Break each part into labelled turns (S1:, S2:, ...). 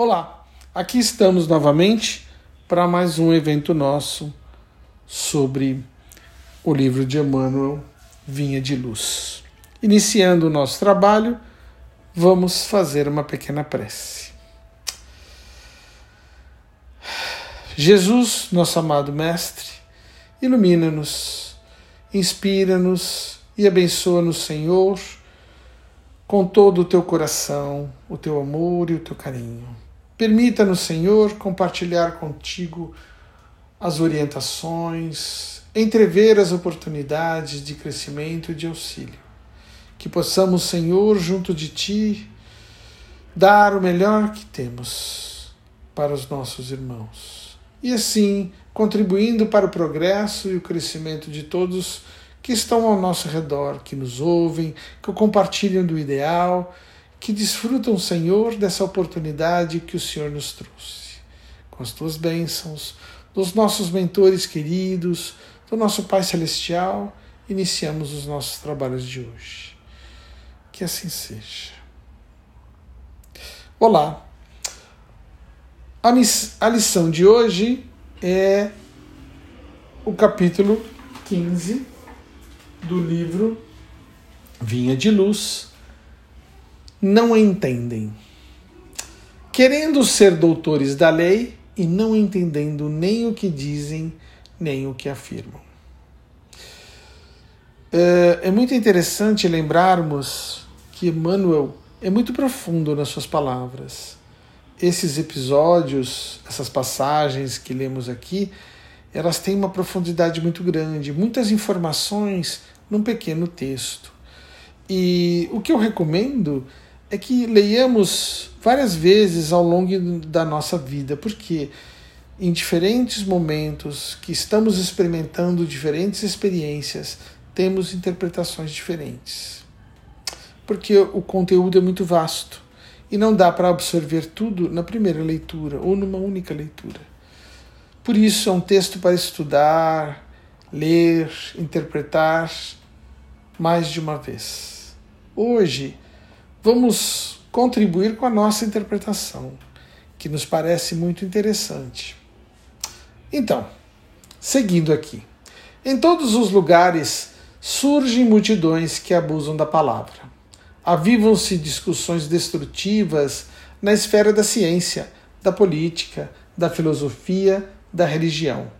S1: Olá, aqui estamos novamente para mais um evento nosso sobre o livro de Emmanuel, Vinha de Luz. Iniciando o nosso trabalho, vamos fazer uma pequena prece. Jesus, nosso amado Mestre, ilumina-nos, inspira-nos e abençoa-nos, Senhor, com todo o teu coração, o teu amor e o teu carinho Permita-nos, Senhor, compartilhar contigo as orientações, entrever as oportunidades de crescimento e de auxílio. Que possamos, Senhor, junto de Ti, dar o melhor que temos para os nossos irmãos. E assim, contribuindo para o progresso e o crescimento de todos que estão ao nosso redor, que nos ouvem, que compartilham do ideal que desfrutam, Senhor, dessa oportunidade que o Senhor nos trouxe. Com as tuas bênçãos, dos nossos mentores queridos, do nosso Pai Celestial, iniciamos os nossos trabalhos de hoje. Que assim seja. Olá! A, a lição de hoje é o capítulo 15 do livro Vinha de Luz não entendem, querendo ser doutores da lei e não entendendo nem o que dizem, nem o que afirmam. É, é muito interessante lembrarmos que Emmanuel é muito profundo nas suas palavras. Esses episódios, essas passagens que lemos aqui, elas têm uma profundidade muito grande, muitas informações num pequeno texto. E o que eu recomendo é que leiamos várias vezes ao longo da nossa vida, porque em diferentes momentos que estamos experimentando diferentes experiências, temos interpretações diferentes. Porque o conteúdo é muito vasto e não dá para absorver tudo na primeira leitura ou numa única leitura. Por isso é um texto para estudar, ler, interpretar mais de uma vez. Hoje, vamos contribuir com a nossa interpretação, que nos parece muito interessante. Então, seguindo aqui. Em todos os lugares surgem multidões que abusam da palavra. Avivam-se discussões destrutivas na esfera da ciência, da política, da filosofia, da religião.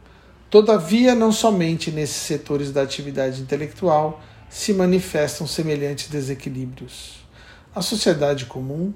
S1: Todavia, não somente nesses setores da atividade intelectual se manifestam semelhantes desequilíbrios. A sociedade comum,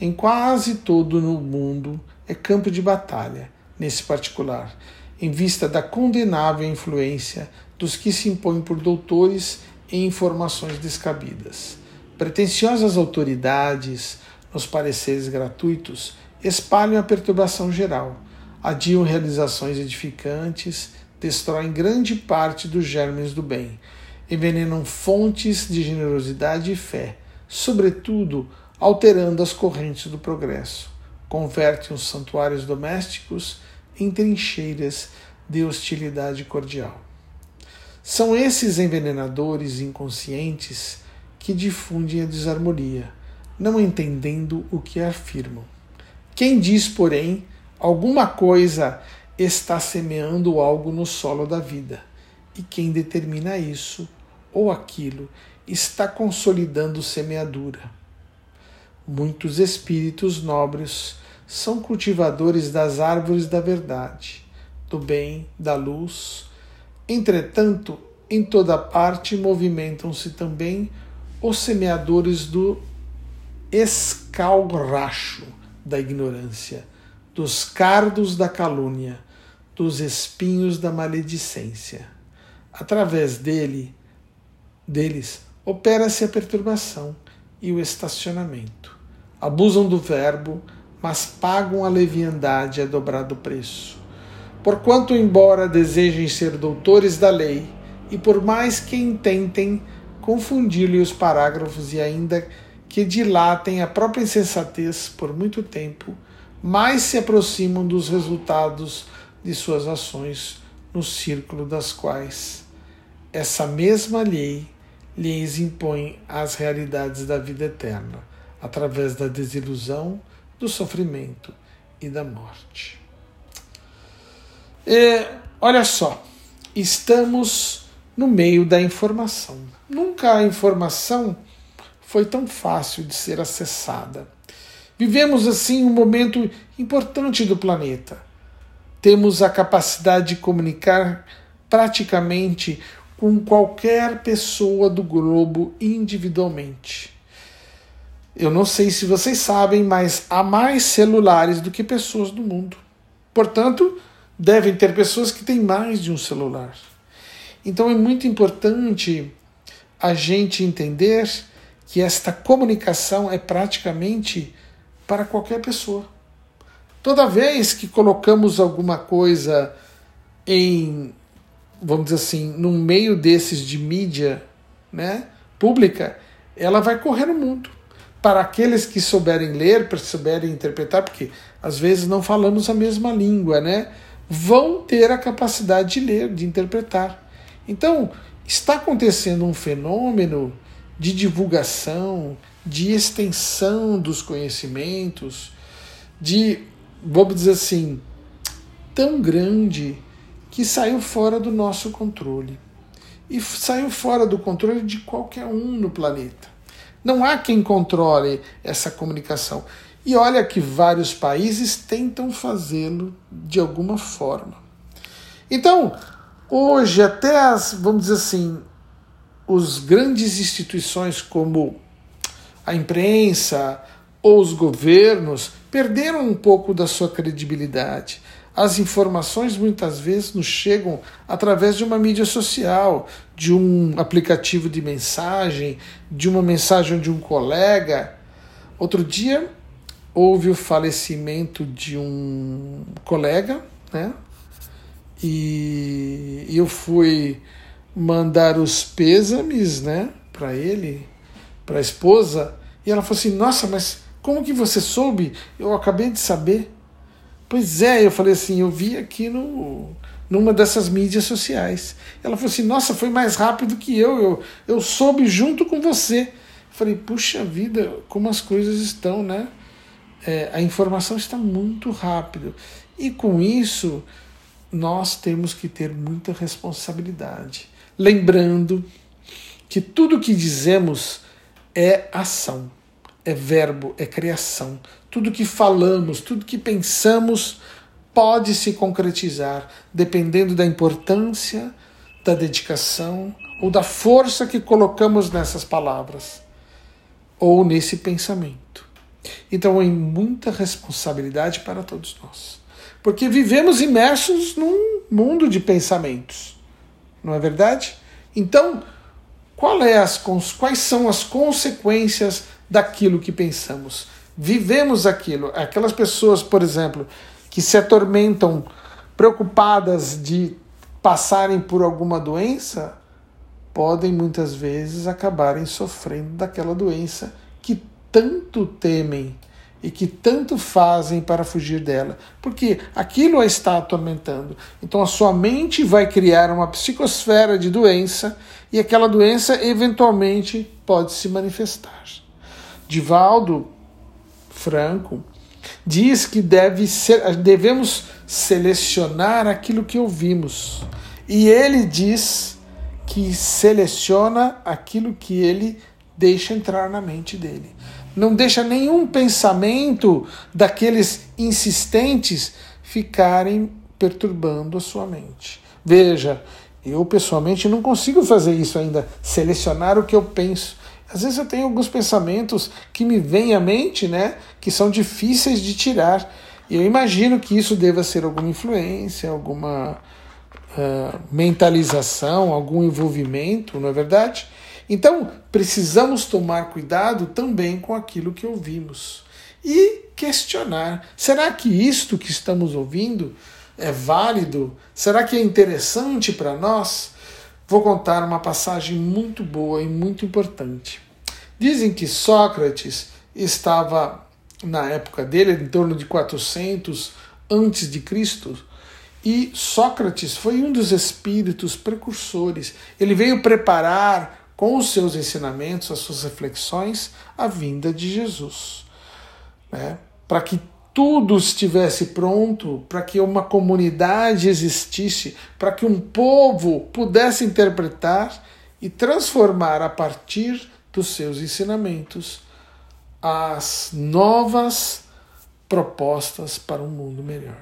S1: em quase todo o mundo, é campo de batalha, nesse particular, em vista da condenável influência dos que se impõem por doutores em informações descabidas. Pretensiosas autoridades, nos pareceres gratuitos, espalham a perturbação geral, adiam realizações edificantes, destroem grande parte dos germes do bem, envenenam fontes de generosidade e fé, sobretudo alterando as correntes do progresso. Converte os santuários domésticos em trincheiras de hostilidade cordial. São esses envenenadores inconscientes que difundem a desarmonia, não entendendo o que afirmam. Quem diz, porém, alguma coisa está semeando algo no solo da vida, e quem determina isso ou aquilo está consolidando semeadura. Muitos espíritos nobres são cultivadores das árvores da verdade, do bem, da luz. Entretanto, em toda parte movimentam-se também os semeadores do escalracho da ignorância, dos cardos da calúnia, dos espinhos da maledicência. Através dele, deles, opera-se a perturbação e o estacionamento. Abusam do verbo, mas pagam a leviandade a dobrado preço. Porquanto, embora desejem ser doutores da lei, e por mais que intentem confundir-lhe os parágrafos e ainda que dilatem a própria insensatez por muito tempo, mais se aproximam dos resultados de suas ações no círculo das quais essa mesma lei lhes impõe as realidades da vida eterna, através da desilusão, do sofrimento e da morte. E, olha só, estamos no meio da informação. Nunca a informação foi tão fácil de ser acessada. Vivemos assim um momento importante do planeta. Temos a capacidade de comunicar praticamente com qualquer pessoa do globo individualmente. Eu não sei se vocês sabem, mas há mais celulares do que pessoas no mundo. Portanto, devem ter pessoas que têm mais de um celular. Então é muito importante a gente entender que esta comunicação é praticamente para qualquer pessoa. Toda vez que colocamos alguma coisa em, vamos dizer assim, num meio desses de mídia né, pública, ela vai correr no mundo. Para aqueles que souberem ler, para souberem interpretar, porque às vezes não falamos a mesma língua, né? Vão ter a capacidade de ler, de interpretar. Então, está acontecendo um fenômeno de divulgação, de extensão dos conhecimentos, de, vamos dizer assim, tão grande que saiu fora do nosso controle. E saiu fora do controle de qualquer um no planeta. Não há quem controle essa comunicação. E olha que vários países tentam fazê-lo de alguma forma. Então, hoje, até as, vamos dizer assim, os grandes instituições como a imprensa ou os governos perderam um pouco da sua credibilidade. As informações muitas vezes nos chegam através de uma mídia social, de um aplicativo de mensagem, de uma mensagem de um colega. Outro dia houve o falecimento de um colega, né? E eu fui mandar os pêsames, né, para ele, para a esposa, e ela falou assim: "Nossa, mas como que você soube? Eu acabei de saber". Pois é, eu falei assim, eu vi aqui no numa dessas mídias sociais. Ela falou assim: "Nossa, foi mais rápido que eu, eu, eu soube junto com você". Eu falei: "Puxa vida, como as coisas estão, né? É, a informação está muito rápido. E com isso, nós temos que ter muita responsabilidade lembrando que tudo que dizemos é ação, é verbo, é criação. Tudo que falamos, tudo que pensamos pode se concretizar, dependendo da importância, da dedicação ou da força que colocamos nessas palavras ou nesse pensamento. Então, é muita responsabilidade para todos nós, porque vivemos imersos num mundo de pensamentos não é verdade? Então, é as, quais são as consequências daquilo que pensamos? Vivemos aquilo. Aquelas pessoas, por exemplo, que se atormentam preocupadas de passarem por alguma doença, podem muitas vezes acabarem sofrendo daquela doença que tanto temem e que tanto fazem para fugir dela, porque aquilo a está atormentando. Então a sua mente vai criar uma psicosfera de doença e aquela doença eventualmente pode se manifestar. Divaldo Franco diz que deve ser, devemos selecionar aquilo que ouvimos. E ele diz que seleciona aquilo que ele deixa entrar na mente dele não deixa nenhum pensamento daqueles insistentes ficarem perturbando a sua mente. Veja, eu pessoalmente não consigo fazer isso ainda, selecionar o que eu penso. Às vezes eu tenho alguns pensamentos que me vêm à mente, né, que são difíceis de tirar. E eu imagino que isso deva ser alguma influência, alguma uh, mentalização, algum envolvimento, não é verdade? Então, precisamos tomar cuidado também com aquilo que ouvimos e questionar: será que isto que estamos ouvindo é válido? Será que é interessante para nós? Vou contar uma passagem muito boa e muito importante. Dizem que Sócrates estava na época dele, em torno de 400 antes de Cristo, e Sócrates foi um dos espíritos precursores. Ele veio preparar com os seus ensinamentos, as suas reflexões, a vinda de Jesus. Né? para que tudo estivesse pronto, para que uma comunidade existisse, para que um povo pudesse interpretar e transformar a partir dos seus ensinamentos as novas propostas para um mundo melhor.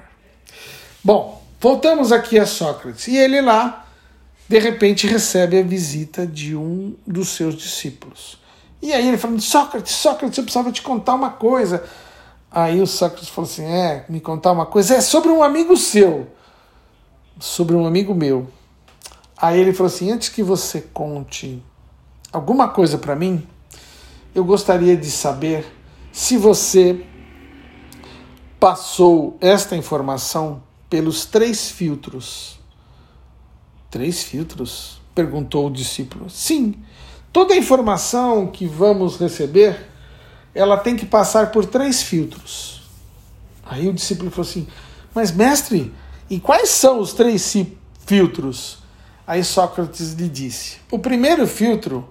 S1: Bom, voltamos aqui a Sócrates. E ele lá, de repente, recebe a visita de um dos seus discípulos. E aí ele falando: Sócrates, Sócrates, eu precisava te contar uma coisa. Aí o Sócrates falou assim: É, me contar uma coisa. É sobre um amigo seu. Sobre um amigo meu. Aí ele falou assim: Antes que você conte alguma coisa para mim, eu gostaria de saber se você passou esta informação pelos três filtros. Três filtros? perguntou o discípulo. Sim, toda a informação que vamos receber, ela tem que passar por três filtros. Aí o discípulo falou assim: Mas, mestre, e quais são os três filtros? Aí Sócrates lhe disse: O primeiro filtro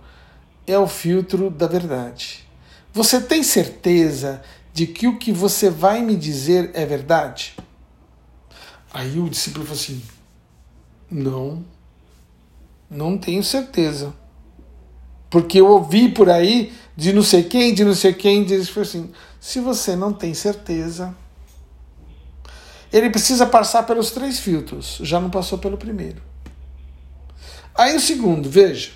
S1: é o filtro da verdade. Você tem certeza de que o que você vai me dizer é verdade? Aí o discípulo falou assim: Não, não tenho certeza. Porque eu ouvi por aí de não sei quem, de não sei quem, diz assim: se você não tem certeza, ele precisa passar pelos três filtros, já não passou pelo primeiro. Aí o segundo, veja.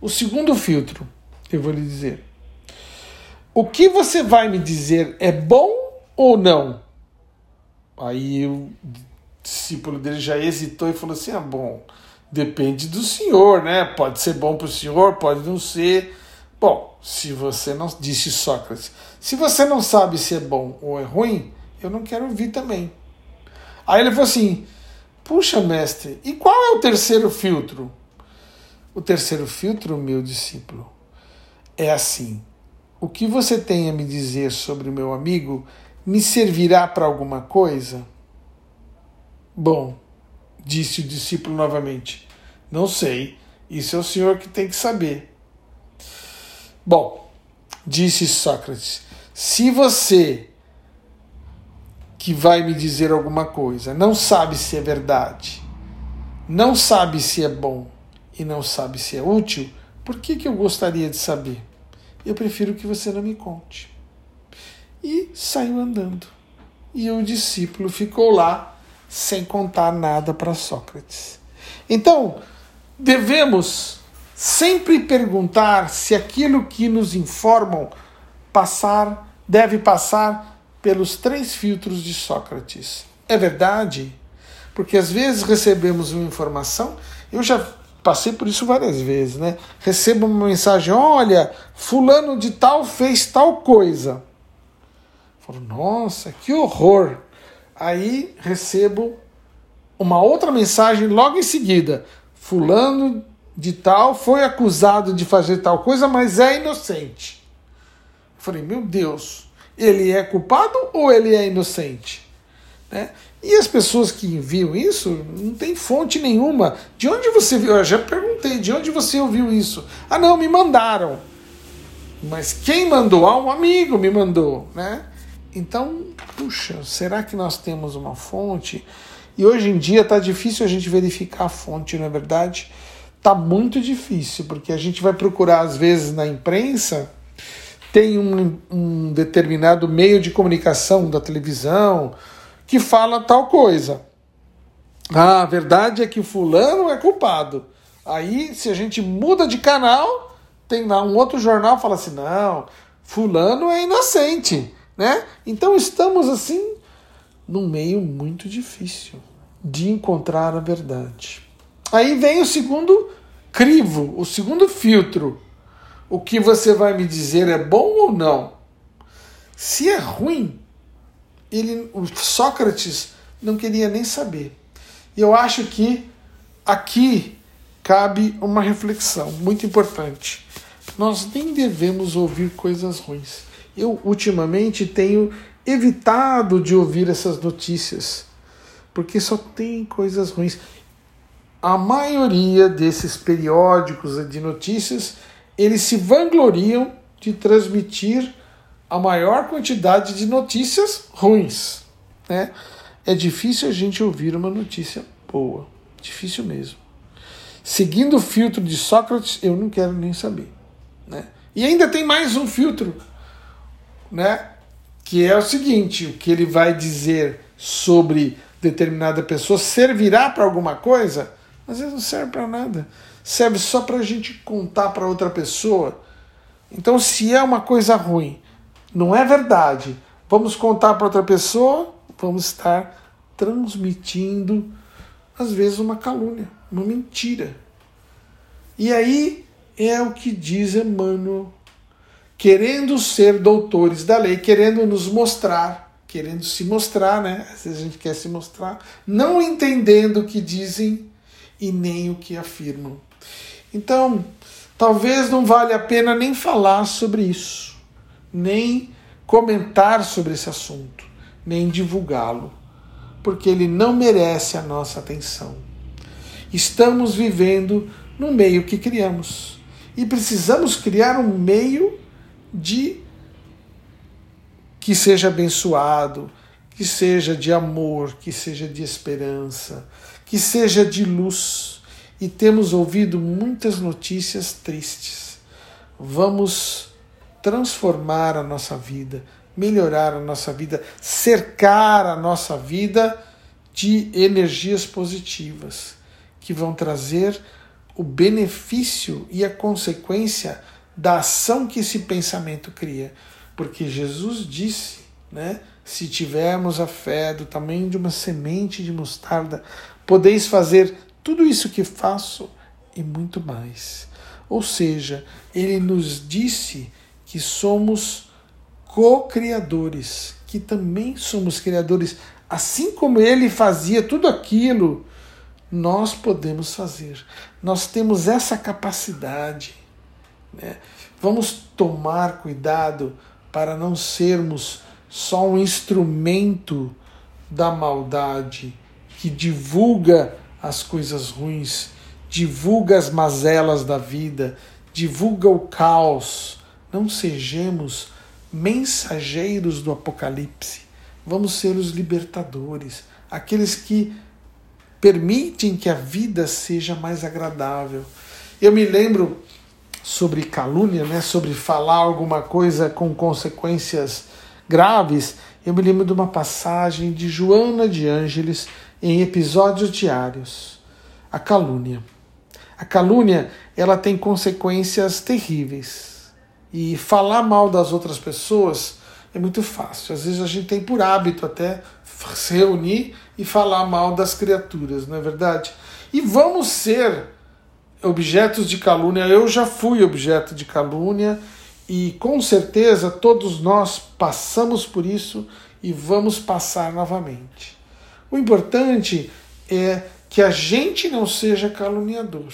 S1: O segundo filtro, eu vou lhe dizer. O que você vai me dizer é bom ou não? Aí o discípulo dele já hesitou e falou assim: ah, bom, depende do senhor, né? Pode ser bom para o senhor, pode não ser. Bom, se você não. Disse Sócrates: se você não sabe se é bom ou é ruim, eu não quero ouvir também. Aí ele falou assim: puxa, mestre, e qual é o terceiro filtro? O terceiro filtro, meu discípulo, é assim: o que você tem a me dizer sobre o meu amigo me servirá para alguma coisa? Bom, disse o discípulo novamente, não sei, isso é o senhor que tem que saber. Bom, disse Sócrates, se você que vai me dizer alguma coisa não sabe se é verdade, não sabe se é bom, e não sabe se é útil, por que, que eu gostaria de saber? Eu prefiro que você não me conte. E saiu andando. E o discípulo ficou lá sem contar nada para Sócrates. Então, devemos sempre perguntar se aquilo que nos informam passar deve passar pelos três filtros de Sócrates. É verdade? Porque às vezes recebemos uma informação, eu já passei por isso várias vezes, né? Recebo uma mensagem: olha, fulano de tal fez tal coisa. Falo, nossa, que horror. Aí recebo uma outra mensagem logo em seguida: fulano de tal foi acusado de fazer tal coisa, mas é inocente. falei, meu Deus, ele é culpado ou ele é inocente? Né? E as pessoas que enviam isso não tem fonte nenhuma. De onde você viu? Eu já perguntei, de onde você ouviu isso? Ah, não, me mandaram. Mas quem mandou? Ah, um amigo me mandou, né? Então, puxa, será que nós temos uma fonte? E hoje em dia está difícil a gente verificar a fonte, não é verdade? Está muito difícil, porque a gente vai procurar, às vezes, na imprensa, tem um, um determinado meio de comunicação da televisão, que fala tal coisa. Ah, a verdade é que fulano é culpado. Aí, se a gente muda de canal, tem lá um outro jornal que fala assim: não, fulano é inocente. Né? Então estamos assim num meio muito difícil de encontrar a verdade. Aí vem o segundo crivo, o segundo filtro. O que você vai me dizer é bom ou não? Se é ruim, ele, o Sócrates não queria nem saber. E eu acho que aqui cabe uma reflexão muito importante. Nós nem devemos ouvir coisas ruins. Eu ultimamente tenho evitado de ouvir essas notícias, porque só tem coisas ruins. A maioria desses periódicos de notícias, eles se vangloriam de transmitir a maior quantidade de notícias ruins. Né? É difícil a gente ouvir uma notícia boa. Difícil mesmo. Seguindo o filtro de Sócrates, eu não quero nem saber. Né? E ainda tem mais um filtro, né? que é o seguinte: o que ele vai dizer sobre determinada pessoa servirá para alguma coisa? Às vezes não serve para nada. Serve só para a gente contar para outra pessoa. Então, se é uma coisa ruim, não é verdade, vamos contar para outra pessoa, vamos estar transmitindo, às vezes, uma calúnia, uma mentira. E aí é o que diz Emmanuel, querendo ser doutores da lei, querendo nos mostrar, querendo se mostrar, né? Vezes a gente quer se mostrar, não entendendo o que dizem e nem o que afirmam. Então, talvez não valha a pena nem falar sobre isso, nem comentar sobre esse assunto, nem divulgá-lo, porque ele não merece a nossa atenção. Estamos vivendo no meio que criamos e precisamos criar um meio de que seja abençoado, que seja de amor, que seja de esperança, que seja de luz. E temos ouvido muitas notícias tristes. Vamos transformar a nossa vida, melhorar a nossa vida, cercar a nossa vida de energias positivas que vão trazer o benefício e a consequência da ação que esse pensamento cria. Porque Jesus disse, né? Se tivermos a fé do tamanho de uma semente de mostarda, podeis fazer tudo isso que faço e muito mais. Ou seja, ele nos disse que somos co-criadores, que também somos criadores, assim como ele fazia tudo aquilo, nós podemos fazer. Nós temos essa capacidade. Né? Vamos tomar cuidado para não sermos só um instrumento da maldade que divulga as coisas ruins, divulga as mazelas da vida, divulga o caos. Não sejamos mensageiros do Apocalipse. Vamos ser os libertadores, aqueles que permitem que a vida seja mais agradável. Eu me lembro sobre calúnia, né, sobre falar alguma coisa com consequências graves, eu me lembro de uma passagem de Joana de Ângeles em episódios diários. A calúnia. A calúnia, ela tem consequências terríveis. E falar mal das outras pessoas é muito fácil. Às vezes a gente tem por hábito até se reunir e falar mal das criaturas, não é verdade? E vamos ser objetos de calúnia. Eu já fui objeto de calúnia e com certeza todos nós passamos por isso e vamos passar novamente. O importante é que a gente não seja caluniador.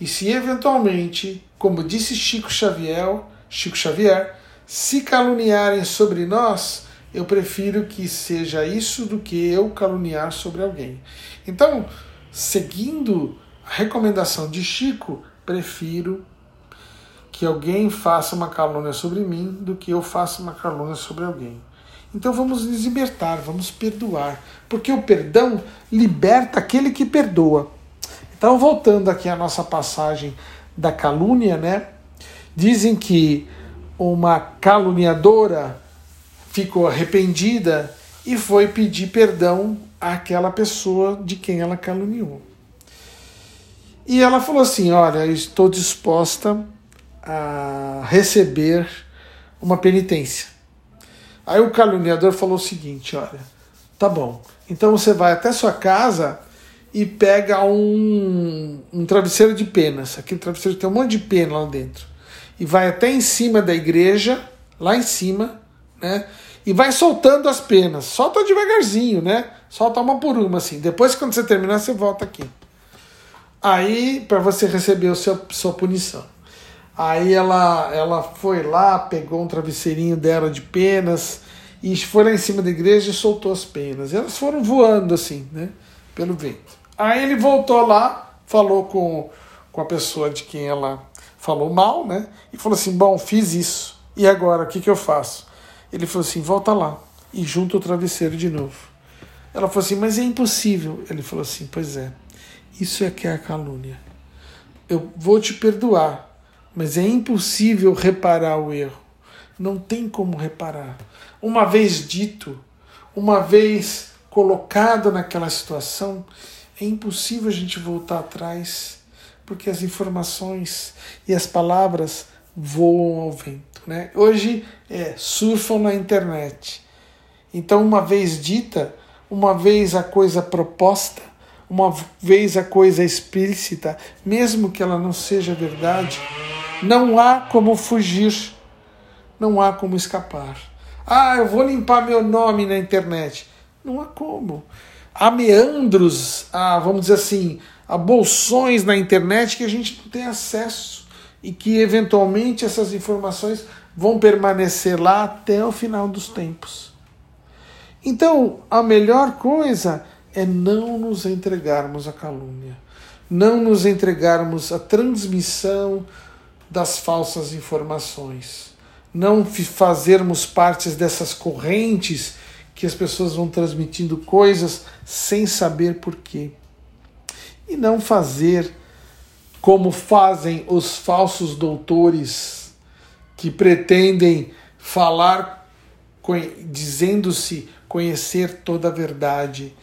S1: E se eventualmente, como disse Chico Xavier, Chico Xavier, se caluniarem sobre nós, eu prefiro que seja isso do que eu caluniar sobre alguém. Então, seguindo recomendação de Chico, prefiro que alguém faça uma calúnia sobre mim do que eu faça uma calúnia sobre alguém. Então vamos nos libertar, vamos perdoar, porque o perdão liberta aquele que perdoa. Então, voltando aqui à nossa passagem da calúnia, né? Dizem que uma caluniadora ficou arrependida e foi pedir perdão àquela pessoa de quem ela caluniou. E ela falou assim: Olha, estou disposta a receber uma penitência. Aí o caluniador falou o seguinte: Olha, tá bom, então você vai até sua casa e pega um, um travesseiro de penas. Aquele travesseiro tem um monte de pena lá dentro. E vai até em cima da igreja, lá em cima, né? E vai soltando as penas. Solta devagarzinho, né? Solta uma por uma, assim. Depois, quando você terminar, você volta aqui. Aí, para você receber a sua, sua punição. Aí ela, ela foi lá, pegou um travesseirinho dela de penas e foi lá em cima da igreja e soltou as penas. Elas foram voando assim, né? Pelo vento. Aí ele voltou lá, falou com, com a pessoa de quem ela falou mal, né? E falou assim: Bom, fiz isso. E agora, o que, que eu faço? Ele falou assim: volta lá e junta o travesseiro de novo. Ela falou assim: mas é impossível. Ele falou assim: pois é, isso é que é a calúnia. Eu vou te perdoar, mas é impossível reparar o erro. Não tem como reparar. Uma vez dito, uma vez colocado naquela situação, é impossível a gente voltar atrás, porque as informações e as palavras voam ao vento. Né? Hoje é surfam na internet. Então, uma vez dita, uma vez a coisa proposta, uma vez a coisa explícita, mesmo que ela não seja verdade, não há como fugir, não há como escapar. Ah, eu vou limpar meu nome na internet. Não há como. Há meandros, há, vamos dizer assim, há bolsões na internet que a gente não tem acesso e que eventualmente essas informações vão permanecer lá até o final dos tempos. Então, a melhor coisa é não nos entregarmos à calúnia, não nos entregarmos à transmissão das falsas informações, não fazermos partes dessas correntes que as pessoas vão transmitindo coisas sem saber porquê. E não fazer como fazem os falsos doutores que pretendem falar dizendo-se conhecer toda a verdade.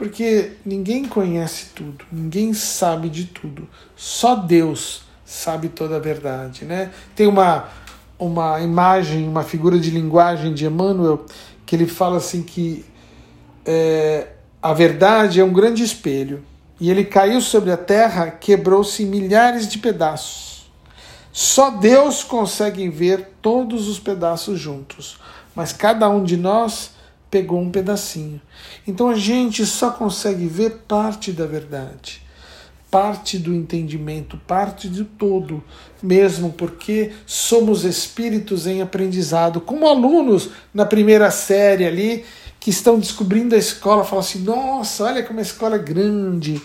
S1: Porque ninguém conhece tudo, ninguém sabe de tudo. Só Deus sabe toda a verdade, né? Tem uma uma imagem, uma figura de linguagem de Emmanuel que ele fala assim que é, a verdade é um grande espelho e ele caiu sobre a terra, quebrou-se em milhares de pedaços. Só Deus consegue ver todos os pedaços juntos, mas cada um de nós pegou um pedacinho. Então a gente só consegue ver parte da verdade, parte do entendimento, parte de todo, mesmo porque somos espíritos em aprendizado, como alunos na primeira série ali que estão descobrindo a escola, falam assim: nossa, olha como a escola é grande,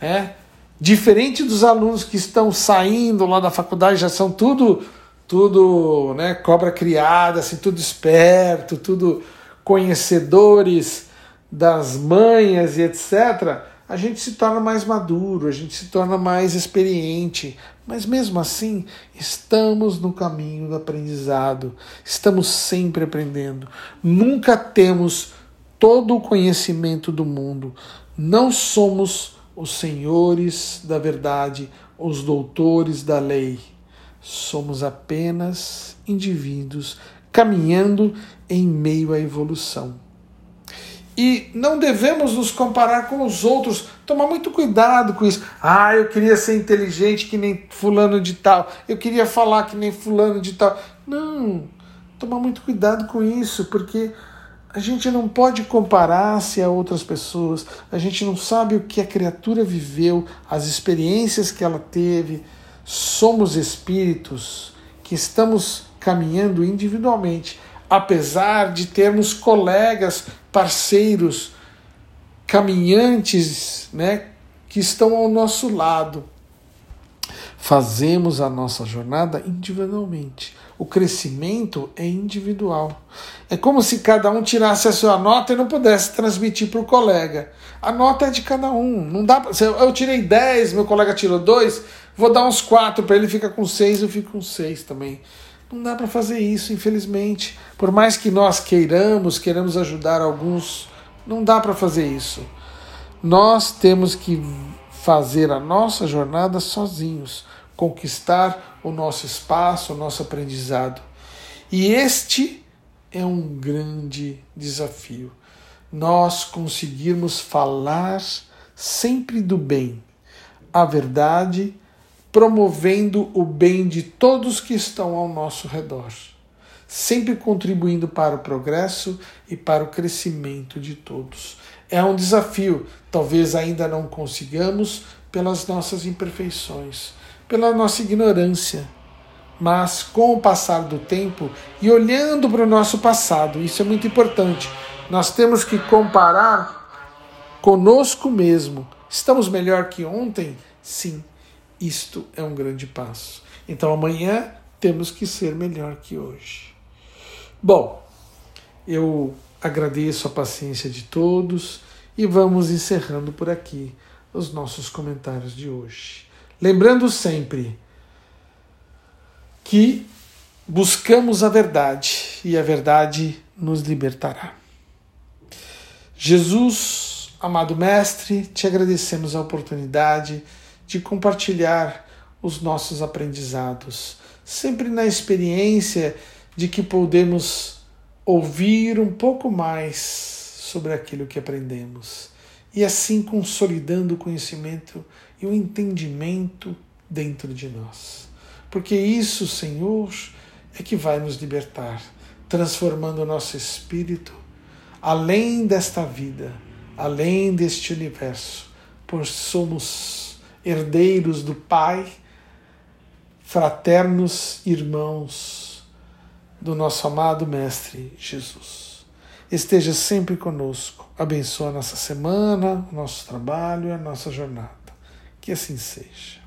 S1: né? Diferente dos alunos que estão saindo lá da faculdade, já são tudo, tudo, né, cobra criada, assim, tudo esperto, tudo conhecedores das manhas e etc. A gente se torna mais maduro, a gente se torna mais experiente, mas mesmo assim, estamos no caminho do aprendizado, estamos sempre aprendendo. Nunca temos todo o conhecimento do mundo. Não somos os senhores da verdade, os doutores da lei. Somos apenas indivíduos caminhando em meio à evolução. E não devemos nos comparar com os outros. Tomar muito cuidado com isso. Ah, eu queria ser inteligente que nem fulano de tal. Eu queria falar que nem fulano de tal. Não. Tomar muito cuidado com isso, porque a gente não pode comparar-se a outras pessoas. A gente não sabe o que a criatura viveu, as experiências que ela teve. Somos espíritos que estamos caminhando individualmente apesar de termos colegas, parceiros, caminhantes, né, que estão ao nosso lado. Fazemos a nossa jornada individualmente. O crescimento é individual. É como se cada um tirasse a sua nota e não pudesse transmitir para o colega. A nota é de cada um. Não dá. Pra, eu tirei 10, meu colega tirou 2, vou dar uns 4 para ele ficar com 6, eu fico com 6 também. Não dá para fazer isso, infelizmente. Por mais que nós queiramos, queremos ajudar alguns, não dá para fazer isso. Nós temos que fazer a nossa jornada sozinhos, conquistar o nosso espaço, o nosso aprendizado. E este é um grande desafio. Nós conseguirmos falar sempre do bem, a verdade promovendo o bem de todos que estão ao nosso redor, sempre contribuindo para o progresso e para o crescimento de todos. É um desafio, talvez ainda não consigamos pelas nossas imperfeições, pela nossa ignorância, mas com o passar do tempo e olhando para o nosso passado, isso é muito importante. Nós temos que comparar conosco mesmo. Estamos melhor que ontem? Sim, isto é um grande passo. Então amanhã temos que ser melhor que hoje. Bom, Eu agradeço a paciência de todos e vamos encerrando por aqui os nossos comentários de hoje. Lembrando sempre que buscamos a verdade e a verdade nos libertará. Jesus, amado Mestre, te agradecemos a oportunidade de compartilhar os nossos aprendizados, sempre na experiência de que podemos ouvir um pouco mais sobre aquilo que aprendemos e assim consolidando o conhecimento e o entendimento dentro de nós. Porque isso, Senhor, é que vai nos libertar, transformando o nosso espírito além desta vida, além deste universo, pois somos herdeiros do Pai, fraternos irmãos do nosso amado Mestre Jesus. Esteja sempre conosco, abençoa a nossa semana, o nosso trabalho e a nossa jornada. Que assim seja.